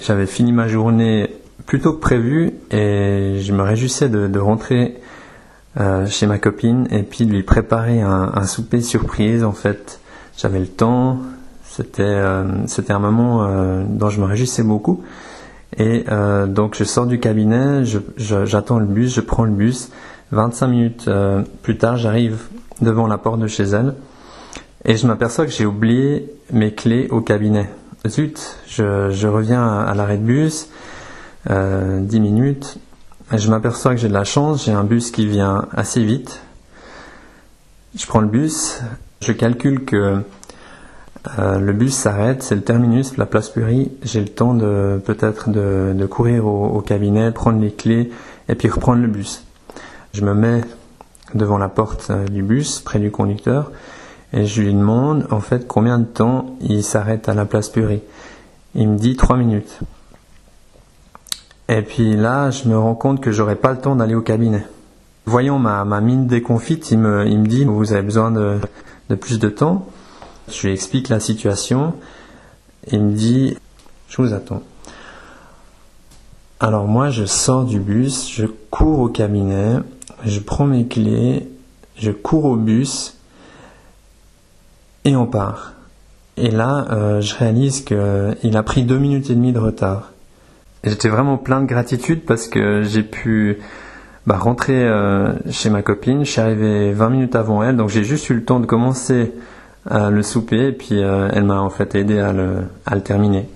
J'avais fini ma journée plus tôt que prévu et je me réjouissais de, rentrer euh, chez ma copine et puis de lui préparer un, souper surprise. En fait, j'avais le temps. C'était euh, c'était un moment euh, dont je me réjouissais beaucoup. Et donc je sors du cabinet, j'attends le bus, je prends le bus. 25 minutes plus tard, j'arrive devant la porte de chez elle et je m'aperçois que j'ai oublié mes clés au cabinet. Zut, je, reviens à, l'arrêt de bus, euh, 10 minutes, je m'aperçois que j'ai de la chance, j'ai un bus qui vient assez vite. Je prends le bus, je calcule que euh, le bus s'arrête, c'est le terminus, la place Purie. J'ai le temps de peut-être de, courir au, au, cabinet, prendre les clés et puis reprendre le bus. Je me mets devant la porte euh, du bus, près du conducteur, et je lui demande en fait combien de temps il s'arrête à la place Purie. Il me dit 3 minutes. Et puis là, je me rends compte que j'aurai pas le temps d'aller au cabinet. Voyant ma, ma mine déconfite, il me, il me dit vous avez besoin de, de plus de temps. Je lui explique la situation. Il me dit je vous attends. Alors moi, je sors du bus, je cours au cabinet, je prends mes clés, je cours au bus et on part. Et là, euh, je réalise qu'il a pris deux minutes et demie de retard. J'étais vraiment plein de gratitude parce que j'ai pu bah, rentrer euh, chez ma copine. Je suis arrivé 20 minutes avant elle, donc j'ai juste eu le temps de commencer à le souper et puis euh, elle m'a en fait aidé à le terminer.